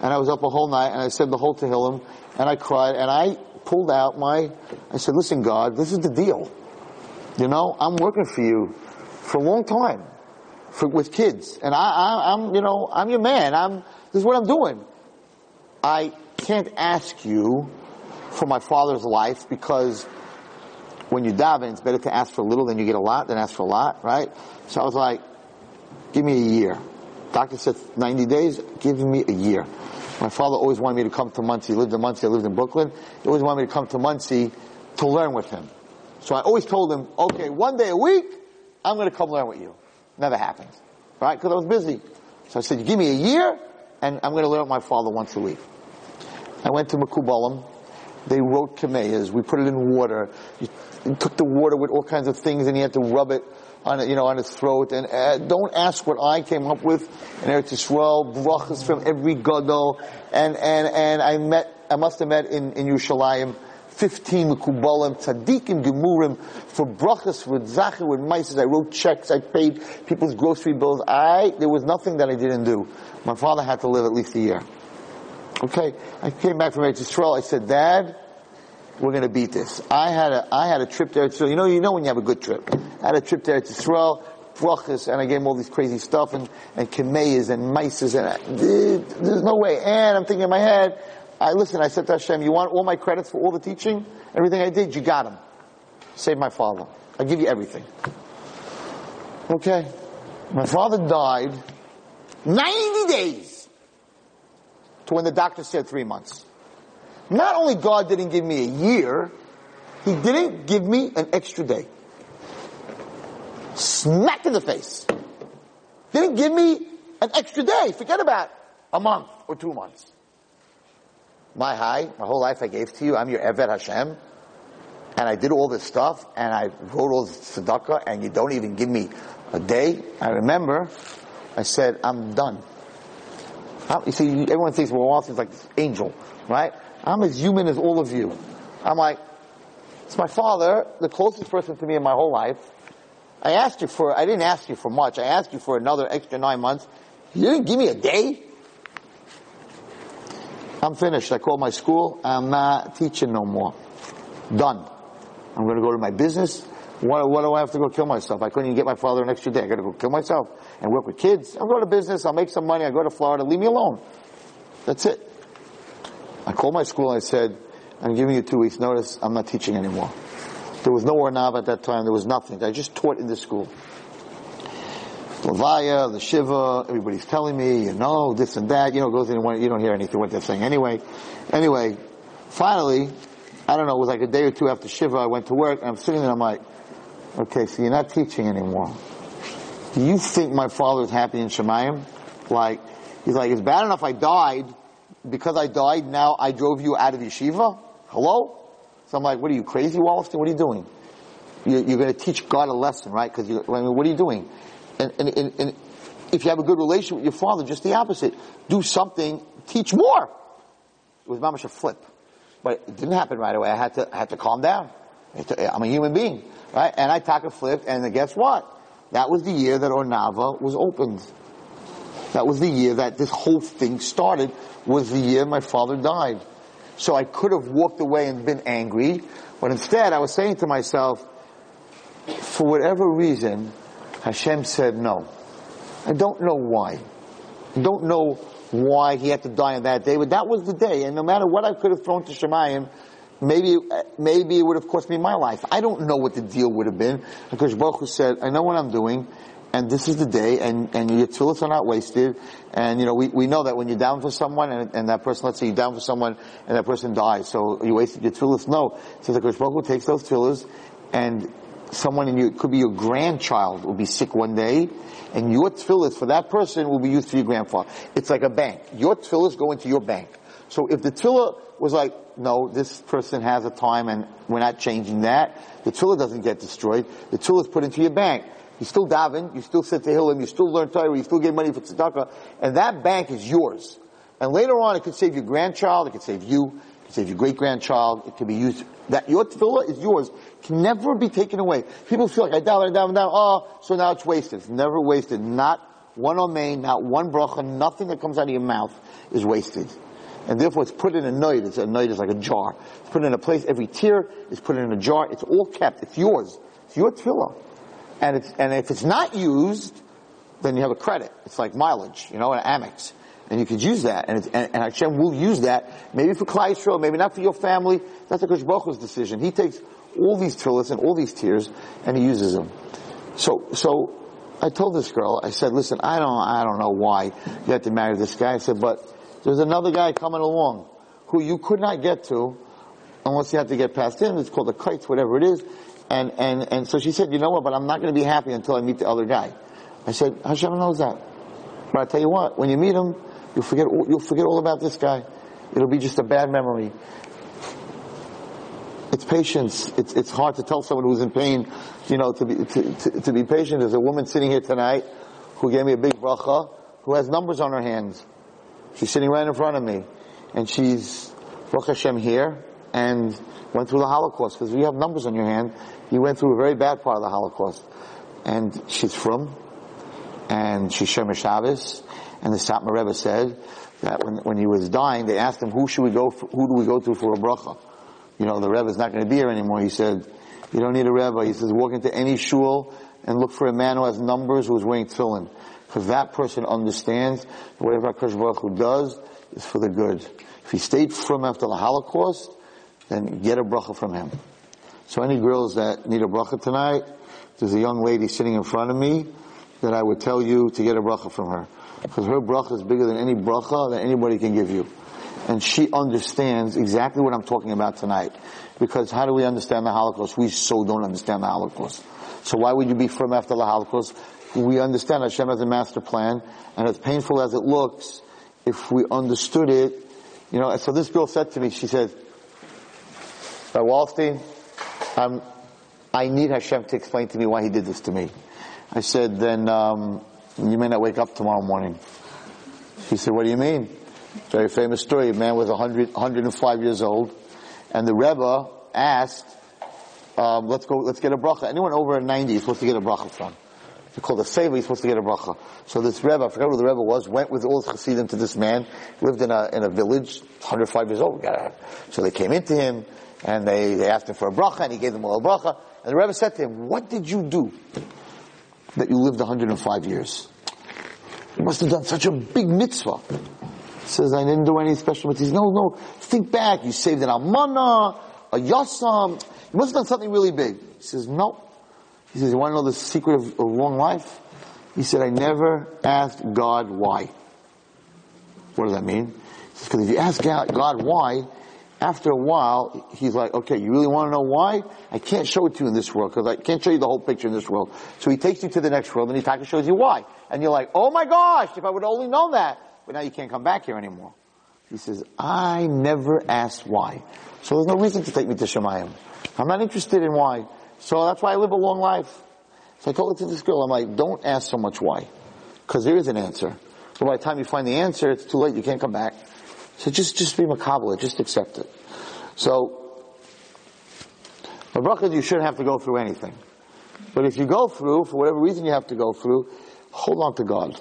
And I was up a whole night and I said the whole Tehillim and I cried and I pulled out my, I said, listen God, this is the deal. You know, I'm working for you for a long time for, with kids. And I, I'm, you know, I'm your man. I'm, this is what I'm doing. I can't ask you for my father's life because when you daven, it's better to ask for a little than you get a lot than ask for a lot, right? So I was like, give me a year. Doctor said 90 days, give me a year. My father always wanted me to come to Monsey. He lived in Monsey, I lived in Brooklyn. He always wanted me to come to Monsey to learn with him. So I always told him, okay, one day a week, I'm going to come learn with you. Never happened. Right? Because I was busy. So I said, give me a year, and I'm going to learn with my father once a week. I went to Makubalim. They wrote Kameyas. We put it in water. You took the water with all kinds of things and he had to rub it on you know, on his throat. And uh, don't ask what I came up with in Eretz Yisrael. Brachas from every gadol. And, and, and I met, I must have met in, in Yerushalayim 15 Mekubalim, Tzaddikim, Gemurim, for brachas, with Zachar, with mices. I wrote checks, I paid people's grocery bills. I, there was nothing that I didn't do. My father had to live at least a year. Okay, I came back from Eretz Yisrael. I said, Dad, we're going to beat this. I had a I had a trip there to Eretz Yisrael. You know, you know when you have a good trip. I had a trip there to Eretz Yisrael, brachas, and I gave him all this crazy stuff and and kameyas and mices and I, there's no way. And I'm thinking in my head, I listen. I said to Hashem, you want all my credits for all the teaching, everything I did, you got them. Save my father. I give you everything. Okay, my father died 90 days to when the doctor said three months. Not only God didn't give me a year, He didn't give me an extra day. Smack in the face. Didn't give me an extra day. Forget about a month or two months. My high, my whole life I gave to you. I'm your Eved Hashem. And I did all this stuff and I wrote all this tzedakah and you don't even give me a day. I remember I said, I'm done. You see, everyone thinks, well, Walton's like angel, right? I'm as human as all of you. I'm like, it's my father, the closest person to me in my whole life. I asked you for, I didn't ask you for much. I asked you for another extra nine months. You didn't give me a day? I'm finished. I called my school. I'm not teaching no more. Done. I'm going to go to my business. What, what do I have to go kill myself? I couldn't even get my father an extra day. I got to go kill myself and work with kids. I'll go to business. I'll make some money. I go to Florida. Leave me alone. That's it. I called my school. and I said, I'm giving you two weeks notice. I'm not teaching anymore. There was no Ohr Naava at that time. There was nothing. I just taught in this school. Levaya, the Shiva, everybody's telling me, you know, this and that, you know, goes in one, you don't hear anything what they're saying anyway. Anyway, finally, I don't know, it was like a day or two after Shiva, I went to work, and I'm sitting there, I'm like, okay, so you're not teaching anymore. Do you think my father is happy in Shemayim? Like, he's like, it's bad enough I died, because I died, now I drove you out of yeshiva? Hello? So I'm like, what are you, crazy, Wallerstein? What are you doing? You're, you're going to teach God a lesson, right? Because I mean, what are you doing? And, and, and, and if you have a good relationship with your father, just the opposite. Do something, teach more. It was mamash a flip. But it didn't happen right away. I had to, I had to calm down. I'm a human being, right? And I a flip, and guess what? That was the year that Ohr Naava was opened. That was the year that this whole thing started, was the year my father died. So I could have walked away and been angry, but instead I was saying to myself, for whatever reason, Hashem said no. I don't know why. I don't know why he had to die on that day, but that was the day, and no matter what I could have thrown to Shemayim, maybe, maybe it would have cost me my life. I don't know what the deal would have been, because Baruch said, I know what I'm doing, and this is the day, and, and your tefillahs are not wasted, and you know, we, we know that when you're down for someone, and, and that person, let's say you're down for someone, and that person dies, so you wasted your tefillahs. No. So the Baruch Hu takes those tefillahs, and someone in your, it could be your grandchild will be sick one day, and your tefillahs for that person will be used for your grandfather. It's like a bank. Your tefillahs go into your bank. So if the tefillah was like, no, this person has a time and we're not changing that, the tefillah doesn't get destroyed. The tefillah is put into your bank. You still daven, you still sit to Hillel, you still learn Torah, you still get money for tzedakah, and that bank is yours. And later on, it could save your grandchild, it could save you, it could save your great grandchild, it could be used that your tefillah is yours, can never be taken away. People feel like I down, I down, down, oh, so now it's wasted. It's never wasted. Not one omein, not one bracha, nothing that comes out of your mouth is wasted. And therefore it's put in a night. It's a night is like a jar. It's put in a place. Every tear is put in a jar. It's all kept. It's yours. It's your tefillah. And it's, and if it's not used, then you have a credit. It's like mileage, you know, an Amex and you could use that, and, and, and Hashem will use that, maybe for Yisrael, maybe not for your family. That's a Baruch decision. He takes all these tefillahs and all these tears, and he uses them. So, so I told this girl, I said, listen, I don't, I don't know why you had to marry this guy. I said, but there's another guy coming along who you could not get to unless you have to get past him. It's called the kites, whatever it is. And, and, and so she said, you know what, but I'm not going to be happy until I meet the other guy. I said, Hashem knows that. But I tell you what, when you meet him, You'll forget, you'll forget all about this guy. It'll be just a bad memory. It's patience. It's, it's hard to tell someone who's in pain, you know, to be, to, to, to be patient. There's a woman sitting here tonight who gave me a big bracha, who has numbers on her hands. She's sitting right in front of me. And she's, Baruch Hashem here, and went through the Holocaust. Because you have numbers on your hand, you went through a very bad part of the Holocaust. And she's from, and she's Shomer Shabbos, and the Satmar Rebbe said that when, when he was dying, they asked him, who should we go, for, who do we go to for a bracha? You know, the Rebbe is not going to be here anymore. He said, you don't need a Rebbe. He says, walk into any shul and look for a man who has numbers who is wearing tefillin. Because that person understands whatever HaKadosh Baruch Hu does is for the good. If he stayed from after the Holocaust, then get a bracha from him. So any girls that need a bracha tonight, there's a young lady sitting in front of me that I would tell you to get a bracha from her. Because her bracha is bigger than any bracha that anybody can give you. And she understands exactly what I'm talking about tonight. Because how do we understand the Holocaust? We so don't understand the Holocaust. So why would you be from after the Holocaust? We understand Hashem has a master plan, and as painful as it looks, if we understood it, you know, so this girl said to me, she said, by Wallerstein, um, I need Hashem to explain to me why he did this to me. I said, then, um, you may not wake up tomorrow morning. He said, what do you mean? Very famous story. A man was 100, 105 years old, and the Rebbe asked, um, let's go, let's get a bracha. Anyone over 90 is supposed to get a bracha from. Called a favor, he's supposed to get a bracha. So this Rebbe, I forgot who the Rebbe was, went with all his chassidim to this man, lived in a, in a village, 105 years old. So they came into him, and they, they asked him for a bracha, and he gave them all a bracha. And the Rebbe said to him, what did you do? that you lived 105 years. You must have done such a big mitzvah. He says, I didn't do any special mitzvahs. No, no, think back. You saved an almana, a yasam. You must have done something really big. He says, no. He says, you want to know the secret of, of long life? He said, I never asked God why. What does that mean? Because if you ask God why, after a while, he's like, okay, you really want to know why? I can't show it to you in this world because I can't show you the whole picture in this world. So he takes you to the next world and he actually shows you why. And you're like, oh my gosh, if I would only known that. But now you can't come back here anymore. He says, I never asked why. So there's no reason to take me to Shemayim. I'm not interested in why. So that's why I live a long life. So I told it to this girl, I'm like, don't ask so much why. Because there is an answer. But by the time you find the answer, it's too late, you can't come back. So just, just be makabla, just accept it. So, a bracha, you shouldn't have to go through anything. But if you go through, for whatever reason you have to go through, hold on to God.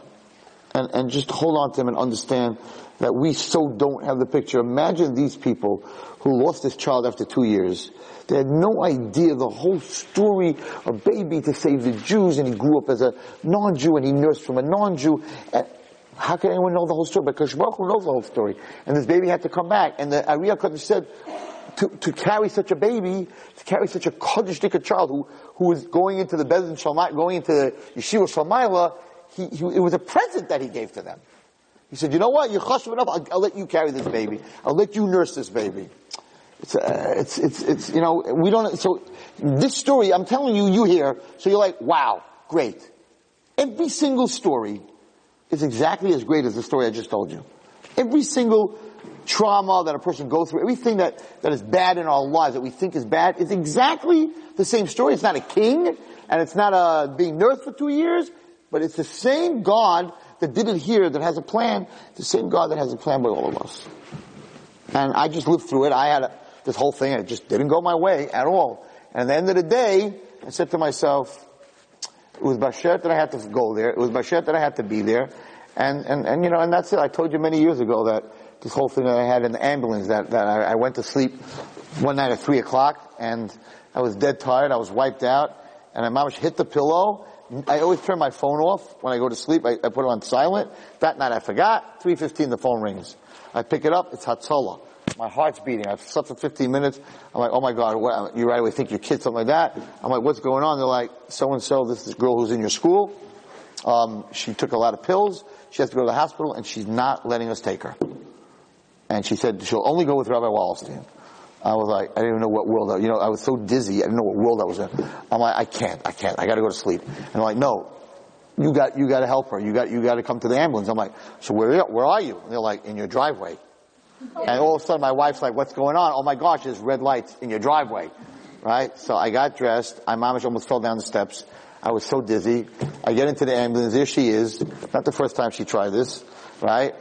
And, and just hold on to Him and understand that we so don't have the picture. Imagine these people who lost this child after two years. They had no idea the whole story, a baby to save the Jews, and he grew up as a non-Jew, and he nursed from a non-Jew. And how can anyone know the whole story? Because Baruch knows the whole story. And this baby had to come back. And the Ari HaKadosh said, to, to carry such a baby, to carry such a Kaddish child who, who was going into the Beis Din Shel Maalah, going into the Yeshiva Shel Maalah, he, he, it was a present that he gave to them. He said, you know what, you're chashuv enough, I'll, I'll, let you carry this baby. I'll let you nurse this baby. It's, uh, it's, it's, it's, you know, we don't, so this story, I'm telling you, you hear, so you're like, wow, great. Every single story is exactly as great as the story I just told you. Every single trauma that a person goes through, everything that, that is bad in our lives that we think is bad is exactly the same story. It's not a king, and it's not a being nursed for two years, but it's the same God that did it here, that has a plan, the same God that has a plan with all of us. And I just lived through it. I had a, this whole thing, it just didn't go my way at all. And at the end of the day, I said to myself, it was bashert that I had to go there. It was bashert that I had to be there. And, and, and you know, and that's it. I told you many years ago that this whole thing that I had in the ambulance, that, that I, I went to sleep one night at three o'clock and I was dead tired. I was wiped out and I mamish hit the pillow. I always turn my phone off when I go to sleep. I, I put it on silent. That night I forgot. 3.15 the phone rings. I pick it up. It's Hatzalah. My heart's beating. I've slept for 15 minutes. I'm like, oh my God, what, you right away think your kid, something like that. I'm like, what's going on? They're like, so and so, this is girl who's in your school. Um, she took a lot of pills. She has to go to the hospital and she's not letting us take her. And she said she'll only go with Rabbi Wallerstein. I was like, I didn't even know what world, I, you know, I was so dizzy, I didn't know what world I was in. I'm like, I can't, I can't, I gotta go to sleep. And I'm like, no, you got, you gotta help her, you got, you gotta come to the ambulance. I'm like, so where, where are you? And they're like, in your driveway. And all of a sudden my wife's like, what's going on? Oh my gosh, there's red lights in your driveway. Right? So I got dressed, my mom almost fell down the steps. I was so dizzy. I get into the ambulance, there she is. Not the first time she tried this, right?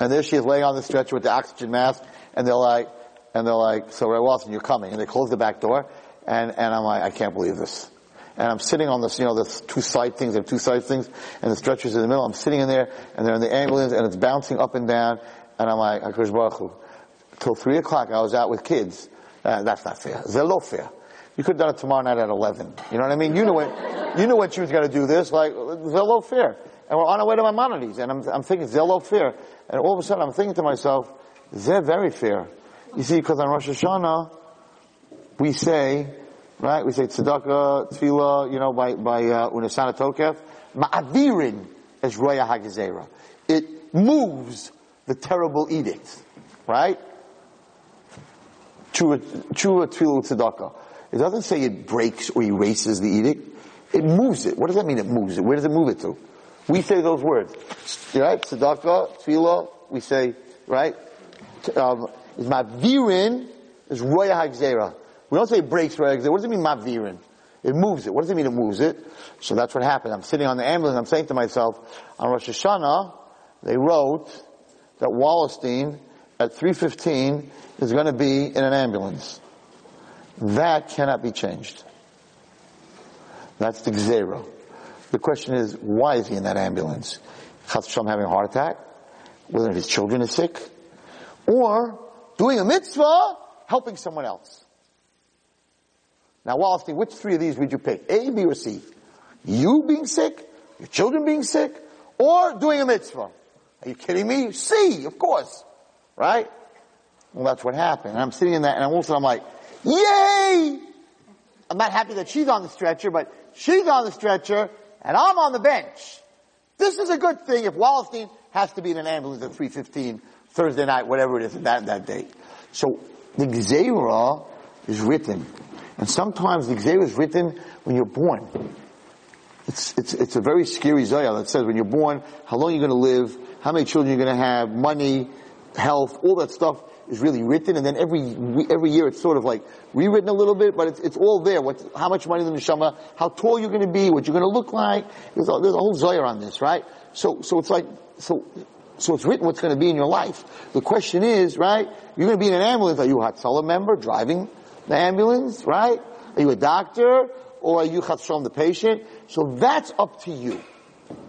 And there she is laying on the stretcher with the oxygen mask, and they're like, and they're like, so Ray Watson, you're coming. And they close the back door, and, and I'm like, I can't believe this. And I'm sitting on this, you know, the two side things, are two side things, and the stretcher's in the middle. I'm sitting in there, and they're in the ambulance, and it's bouncing up and down, and I'm like, HaKadosh Baruch. Till three o'clock, I was out with kids. Uh, that's not fair. Zelo fair. You could have done it tomorrow night at 11. You know what I mean? You knew when, you knew when she was going to do this, like, Zelo fair. And we're on our way to Maimonides, and I'm, I'm thinking, Zelo fair. And all of a sudden, I'm thinking to myself, they're very fair. You see, because on Rosh Hashanah, we say, right, we say tzedakah, tefillah, you know, by, by, uh, Unesaneh Tokef, ma'avirin as roya hagazera. It moves the terrible edict, right? True, true tefillah tzedakah. It doesn't say it breaks or erases the edict. It moves it. What does that mean it moves it? Where does it move it to? We say those words. Right? Tzedakah, tefillah, we say, right? Um, is mavirin is roya hagzera. We don't say breaks roya hagzera. What does it mean mavirin? It moves it. What does it mean it moves it? So that's what happened. I'm sitting on the ambulance. I'm saying to myself, on Rosh Hashanah, they wrote that Wallerstein at 3.15 is going to be in an ambulance. That cannot be changed. That's the Gzera. The question is, why is he in that ambulance? Chas having a heart attack? Whether his children are sick? Or doing a mitzvah, helping someone else. Now, Wallerstein, which three of these would you pick? A, B, or C? You being sick, your children being sick, or doing a mitzvah? Are you kidding me? C, of course. Right? Well, that's what happened. And I'm sitting in that, and all of a sudden I'm like, yay! I'm not happy that she's on the stretcher, but she's on the stretcher and I'm on the bench. This is a good thing if Wallerstein has to be in an ambulance at 3.15 Thursday night, whatever it is that, that day. So the Gzeira is written. And sometimes the Gzeira is written when you're born. It's, it's, it's a very scary Zohar that says when you're born, how long you're going to live, how many children you're going to have, money, health, all that stuff is really written. And then every every year it's sort of like rewritten a little bit, but it's, it's all there. What, how much money in the neshama, how tall you're going to be, what you're going to look like. There's a, there's a whole Zohar on this, right? So so it's like so. So it's written what's going to be in your life. The question is, right? You're going to be in an ambulance. Are you a Hatzalah member driving the ambulance, right? Are you a doctor? Or are you Chatzom, the patient? So that's up to you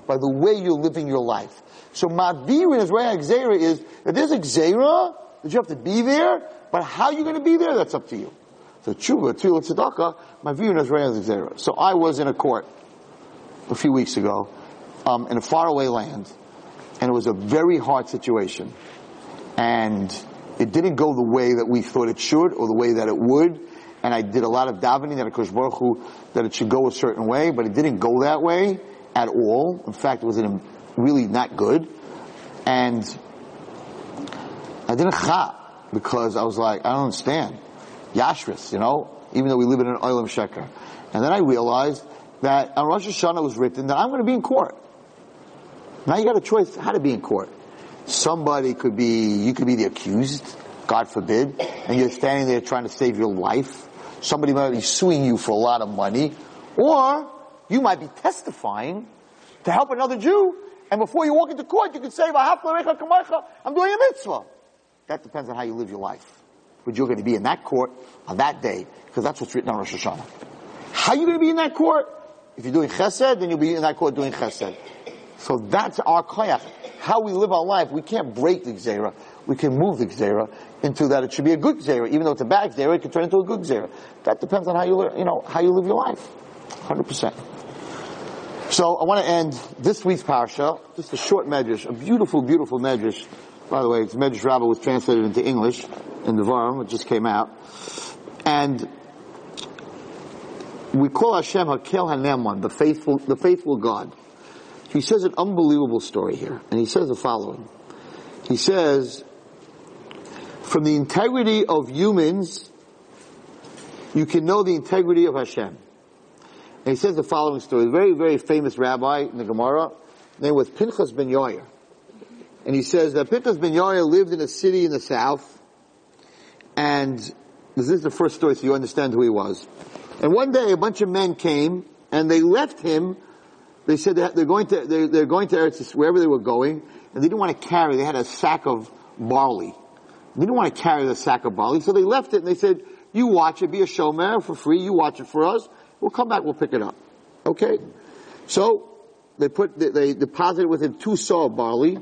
by the way you're living your life. So Ma'virin is where Xera is that there's a Xera that you have to be there, but how you're going to be there, that's up to you. So Tshuva, Tefillah, Tzedakah, Ma'virin is where Xera. So I was in a court a few weeks ago um, in a faraway land, and it was a very hard situation. And it didn't go the way that we thought it should or the way that it would and I did a lot of davening that Baruch Hu, that it should go a certain way, but it didn't go that way at all. In fact, it was really not good. And I didn't cha because I was like, I don't understand. Yashris, you know, even though we live in an Olam Sheker. And then I realized that on Rosh Hashanah was written that I'm going to be in court. Now you got a choice how to be in court. Somebody could be, you could be the accused, God forbid, and you're standing there trying to save your life. Somebody might be suing you for a lot of money, or you might be testifying to help another Jew, and before you walk into court, you can say, I'm doing a mitzvah. That depends on how you live your life. But you're going to be in that court on that day, because that's what's written on Rosh Hashanah. How are you going to be in that court? If you're doing chesed, then you'll be in that court doing chesed. So that's our koyach. How we live our life, we can't break the gzera. We can move the gzera into that it should be a good gzera. Even though it's a bad gzera, it can turn into a good gzera. That depends on how you, you know, how you live your life. 100%. So I want to end this week's parsha, just a short medrash, a beautiful, beautiful medrash. By the way, it's Medrash Rabbah was translated into English in the Varam, it just came out. And we call Hashem Hakel Haneman, the faithful, the faithful God. He says an unbelievable story here, and he says the following. He says, from the integrity of humans, you can know the integrity of Hashem. And he says the following story. A very, very famous rabbi in the Gemara, named was Pinchas ben Yair. And he says that Pinchas ben Yair lived in a city in the south, and this is the first story so you understand who he was. And one day a bunch of men came, and they left him they said they're going to, they're, they're going to Eretz, wherever they were going, and they didn't want to carry, they had a sack of barley. They didn't want to carry the sack of barley, so they left it and they said, you watch it, be a shomer for free, you watch it for us, we'll come back, we'll pick it up. Okay? So, they put, they, they deposited with it two saw of barley,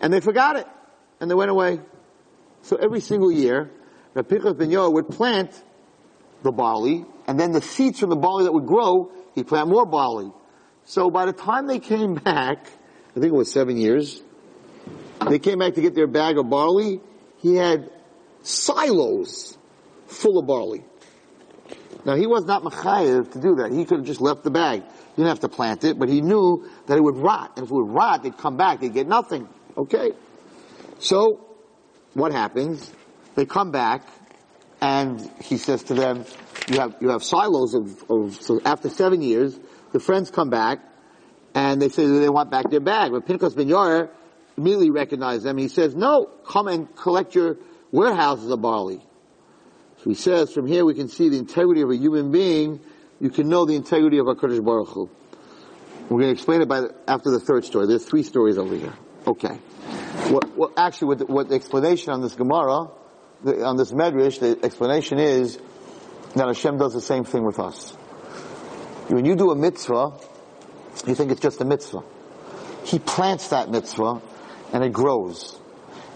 and they forgot it, and they went away. So every single year, the Pinchas Ben Yair would plant the barley, and then the seeds from the barley that would grow, he'd plant more barley. So by the time they came back, I think it was seven years, they came back to get their bag of barley, he had silos full of barley. Now he was not machayev to do that. He could have just left the bag. He didn't have to plant it, but he knew that it would rot. And if it would rot, they'd come back, they'd get nothing. Okay? So, what happens? They come back, and he says to them, you have, you have silos of, of so after seven years, the friends come back, and they say they want back their bag. But Pinchas Ben Yair immediately recognizes them. He says, no, come and collect your warehouses of barley. So he says, from here we can see the integrity of a human being. You can know the integrity of HaKadosh Baruch Hu. We're going to explain it by the, after the third story. There's three stories over here. Okay. What, actually, what the, what the, explanation on this Gemara, the, on this Medrash, the explanation is that Hashem does the same thing with us. When you do a mitzvah, you think it's just a mitzvah. He plants that mitzvah and it grows.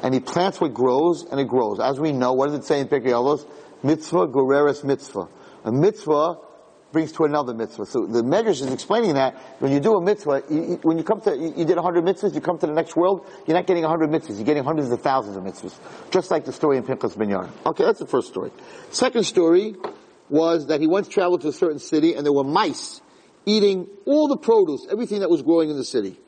And he plants what grows and it grows. As we know, what does it say in Pirkei Avos? Mitzvah goreres mitzvah. A mitzvah brings to another mitzvah. So the Medrash is explaining that when you do a mitzvah, you, when you come to, you, you did 100 mitzvahs, you come to the next world, you're not getting 100 mitzvahs, you're getting hundreds of thousands of mitzvahs. Just like the story in Pinchas Ben Okay, that's the first story. Second story, was that he once traveled to a certain city and there were mice eating all the produce, everything that was growing in the city.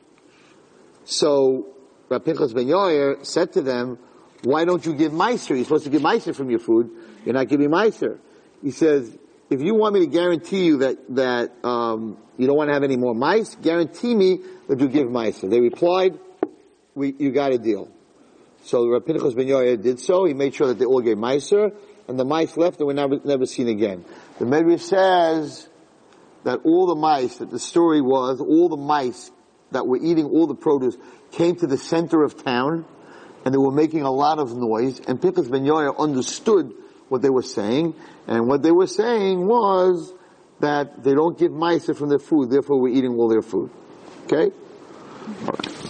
So Rav Pinchas ben Yair said to them, why don't you give meiser? You're supposed to give meiser from your food. You're not giving meiser. He says, if you want me to guarantee you that, that, um, you don't want to have any more mice, guarantee me that you give meiser. They replied, we, you got a deal. So Rav Pinchas ben Yair did so. He made sure that they all gave meiser, and the mice left and were never, never seen again. The Medrash says that all the mice, that the story was, all the mice that were eating all the produce came to the center of town, and they were making a lot of noise, and Pinchas ben Yair understood what they were saying, and what they were saying was that they don't give mice from their food, therefore we're eating all their food. Okay?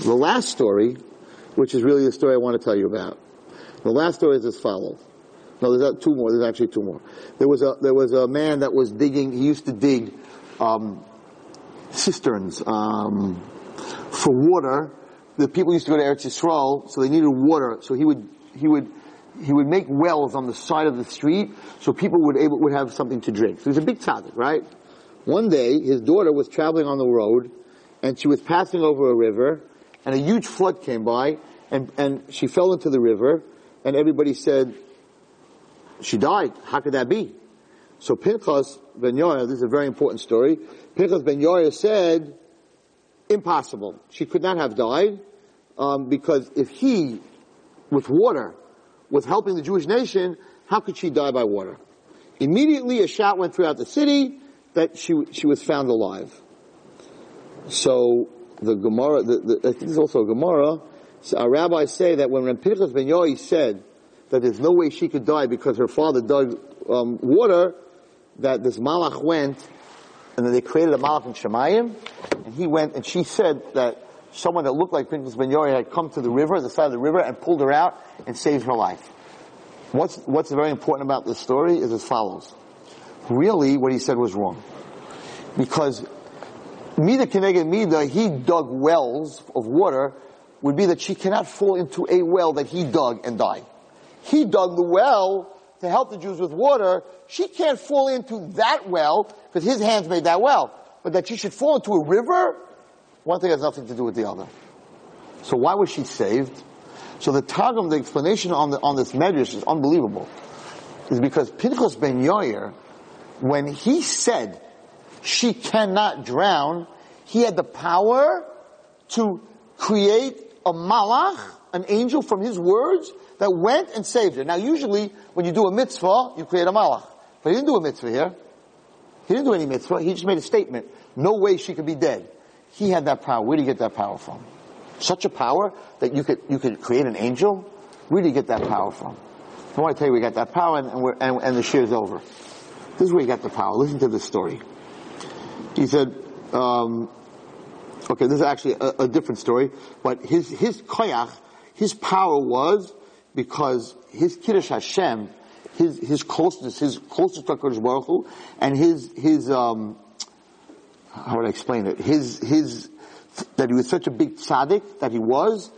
The last story, which is really the story I want to tell you about. The last story is as follows. No, there's two more. There's actually two more. There was a there was a man that was digging. He used to dig um, cisterns um, for water. The people used to go to Eretz Yisrael, so they needed water. So he would he would he would make wells on the side of the street so people would able would have something to drink. So he's a big tzaddik, right? One day, his daughter was traveling on the road, and she was passing over a river, and a huge flood came by, and and she fell into the river, and everybody said, she died. How could that be? So Pinchas ben Yair, this is a very important story. Pinchas ben Yair said, impossible. She could not have died um, because if he, with water, was helping the Jewish nation, how could she die by water? Immediately, a shout went throughout the city that she she was found alive. So the Gemara, the, the, I think there's also a Gemara. So our rabbis say that when Pinchas ben Yair said that there's no way she could die because her father dug um, water, that this malach went, and then they created a malach in Shemayim, and he went, and she said that someone that looked like Pinchas Ben Yair had come to the river, the side of the river, and pulled her out and saved her life. What's, what's very important about this story is as follows. Really, what he said was wrong. Because Mida Keneged Mida, he dug wells of water, would be that she cannot fall into a well that he dug and die. He dug the well to help the Jews with water. She can't fall into that well because his hands made that well. But that she should fall into a river, one thing has nothing to do with the other. So why was she saved? So the Targum, the explanation on, the, on this medrash is unbelievable. Is because Pinchas ben Yair, when he said she cannot drown, he had the power to create a malach, an angel from his words, that went and saved her. Now usually, when you do a mitzvah, you create a malach. But he didn't do a mitzvah here. He didn't do any mitzvah. He just made a statement. No way she could be dead. He had that power. Where did he get that power from? Such a power that you could, you could create an angel? Where did he get that power from? I want to tell you we got that power and, and, and, and the over. This is where he got the power. Listen to this story. He said, um, okay, this is actually a, a, different story, but his, his koyach, his power was because his Kiddush Hashem, his, his closeness, his closeness to HaKadosh Baruch Hu, and his, his, um, how would I explain it? His, his, that he was such a big tzaddik that he was,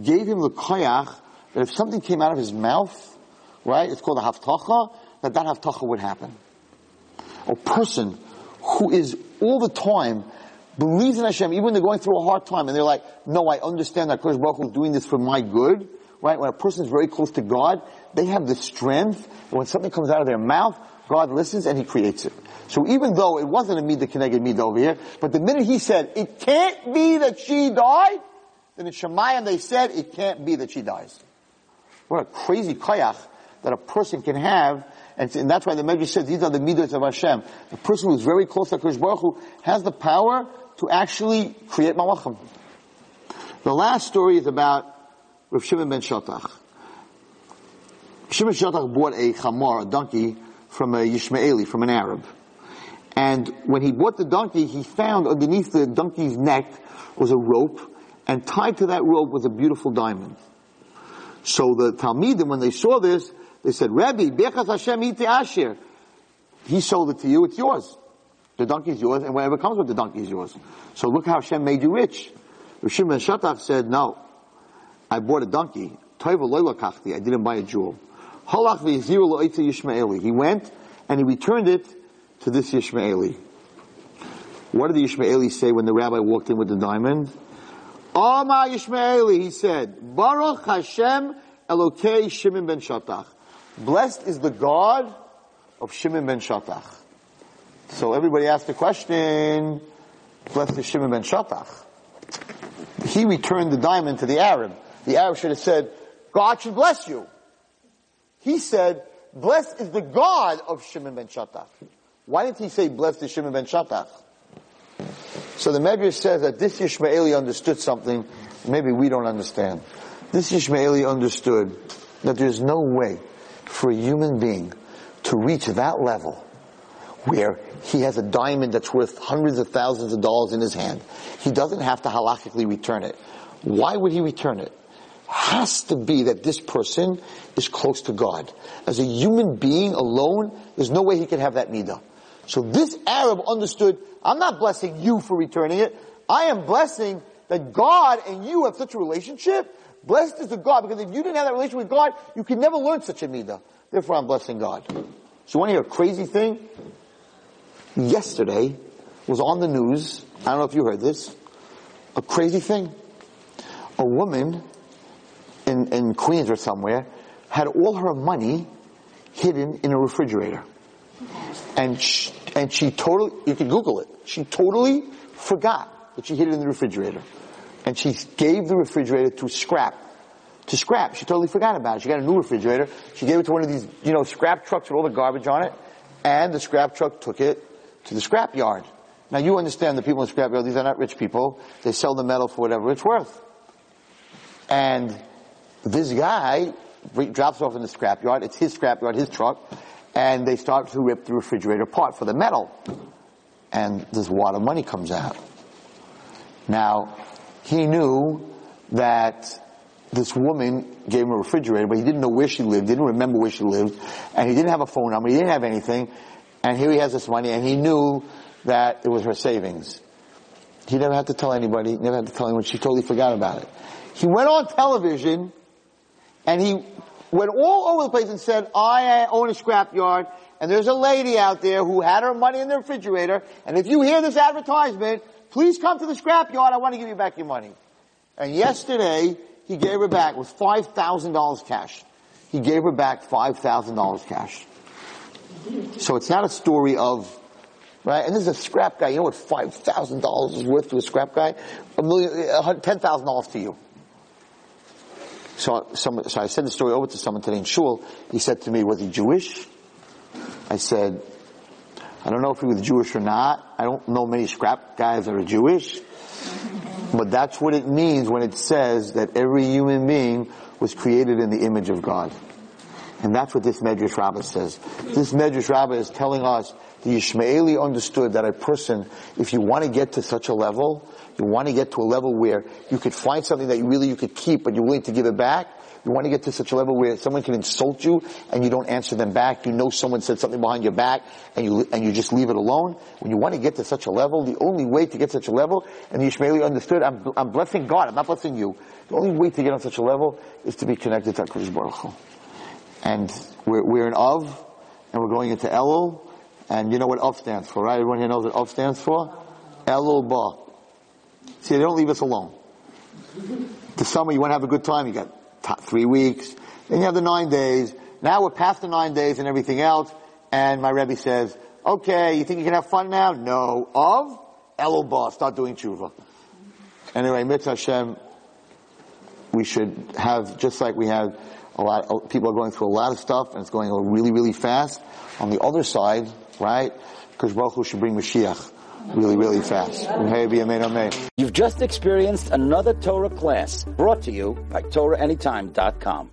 gave him the koyach that if something came out of his mouth, right, it's called a havtacha, that that havtacha would happen. A person who is all the time believes in Hashem, even when they're going through a hard time, and they're like, no, I understand that Kodesh Baruch Hu is doing this for my good, right? When a person is very close to God, they have the strength, when something comes out of their mouth, God listens and He creates it. So even though it wasn't a Midah Keneged Midah over here, but the minute He said, it can't be that she died, then in Shemayim they said, it can't be that she dies. What a crazy koyach that a person can have, and, and that's why the Medrash says these are the midas of Hashem. The person who's very close to Krish Baruch Hu has the power to actually create malachim. The last story is about Rav Shimon ben Shatach. Shimon Shatach bought a chamor, a donkey, from a Yishmaeli, from an Arab. And when he bought the donkey, he found underneath the donkey's neck was a rope, and tied to that rope was a beautiful diamond. So the Talmidim, when they saw this, they said, Rabbi, Bechas Hashem ite asher. He sold it to you, it's yours. The donkey is yours, and whatever comes with the donkey is yours. So look how Hashem made you rich. Rishim ben Shatach said, no, I bought a donkey. I didn't buy a jewel. He went and he returned it to this Ishmaeli. What did the Ishmaeli say when the rabbi walked in with the diamond? Omar Ishmaeli, he said, Baruch Hashem Elokei Shimon ben Shatach. Blessed is the God of Shimon ben Shatach. So everybody asked the question, blessed is Shimon ben Shatach. He returned the diamond to the Arab. The Arab should have said, God should bless you. He said, blessed is the God of Shimon ben Shatach. Why didn't he say blessed is Shimon ben Shatach? So the Medrash says that this Ishmaeli understood something maybe we don't understand. This Ishmaeli understood that there's no way for a human being to reach that level where he has a diamond that's worth hundreds of thousands of dollars in his hand. He doesn't have to halachically return it. Why would he return it? Has to be that this person is close to God. As a human being alone, there's no way he can have that midah. So this Arab understood, I'm not blessing you for returning it. I am blessing that God and you have such a relationship. Blessed is the God, because if you didn't have that relationship with God, you could never learn such a midah. Therefore, I'm blessing God. So you want to hear a crazy thing? Yesterday was on the news. I don't know if you heard this. A crazy thing. A woman in, in Queens or somewhere had all her money hidden in a refrigerator. And she, and she totally, you can Google it, she totally forgot that she hid it in the refrigerator. And she gave the refrigerator to scrap. To scrap. She totally forgot about it. She got a new refrigerator. She gave it to one of these, you know, scrap trucks with all the garbage on it. And the scrap truck took it to the scrap yard. Now you understand the people in the scrap yard, these are not rich people. They sell the metal for whatever it's worth. And this guy drops off in the scrap yard. It's his scrap yard, his truck. And they start to rip the refrigerator apart for the metal. And this wad of money comes out. Now, he knew that this woman gave him a refrigerator, but he didn't know where she lived, didn't remember where she lived, and he didn't have a phone number, he didn't have anything, and here he has this money, and he knew that it was her savings. He never had to tell anybody, never had to tell anyone, she totally forgot about it. He went on television, and he went all over the place and said, I own a scrapyard, and there's a lady out there who had her money in the refrigerator, and if you hear this advertisement, please come to the scrapyard, I want to give you back your money. And yesterday, he gave her back with $5,000 cash. He gave her back $5,000 cash. So it's not a story of, right? And this is a scrap guy. You know what $5,000 is worth to a scrap guy? A million, $10,000 to you. So, some, so I sent the story over to someone today in shul. He said to me, was he Jewish? I said, I don't know if he was Jewish or not. I don't know many scrap guys that are Jewish. But that's what it means when it says that every human being was created in the image of God. And that's what this Medrash Rabbah says. This Medrash Rabbah is telling us the Ishmaeli understood that a person, if you want to get to such a level, you want to get to a level where you could find something that you really you could keep, but you're willing to give it back. You want to get to such a level where someone can insult you and you don't answer them back. You know someone said something behind your back and you, and you just leave it alone. When you want to get to such a level, the only way to get to such a level, and the Ishmaeli understood, I'm, I'm blessing God, I'm not blessing you. The only way to get on such a level is to be connected to HaKadosh Baruch Hu. And we're, we're in Av, and we're going into Elul, and you know what Av stands for, right? Everyone here knows what Av stands for? Elul Ba. See, they don't leave us alone. The summer, you want to have a good time, you got three weeks. Then you have the nine days. Now we're past the nine days and everything else, and my Rebbe says, okay, you think you can have fun now? No. Of? Elul Ba, start doing tshuva. Anyway, Mitzvah Hashem, we should have, just like we have a lot, of people are going through a lot of stuff, and it's going really, really fast. On the other side, right, because Baruch Hu should bring Mashiach really, really fast. You've just experienced another Torah class brought to you by TorahAnytime.com.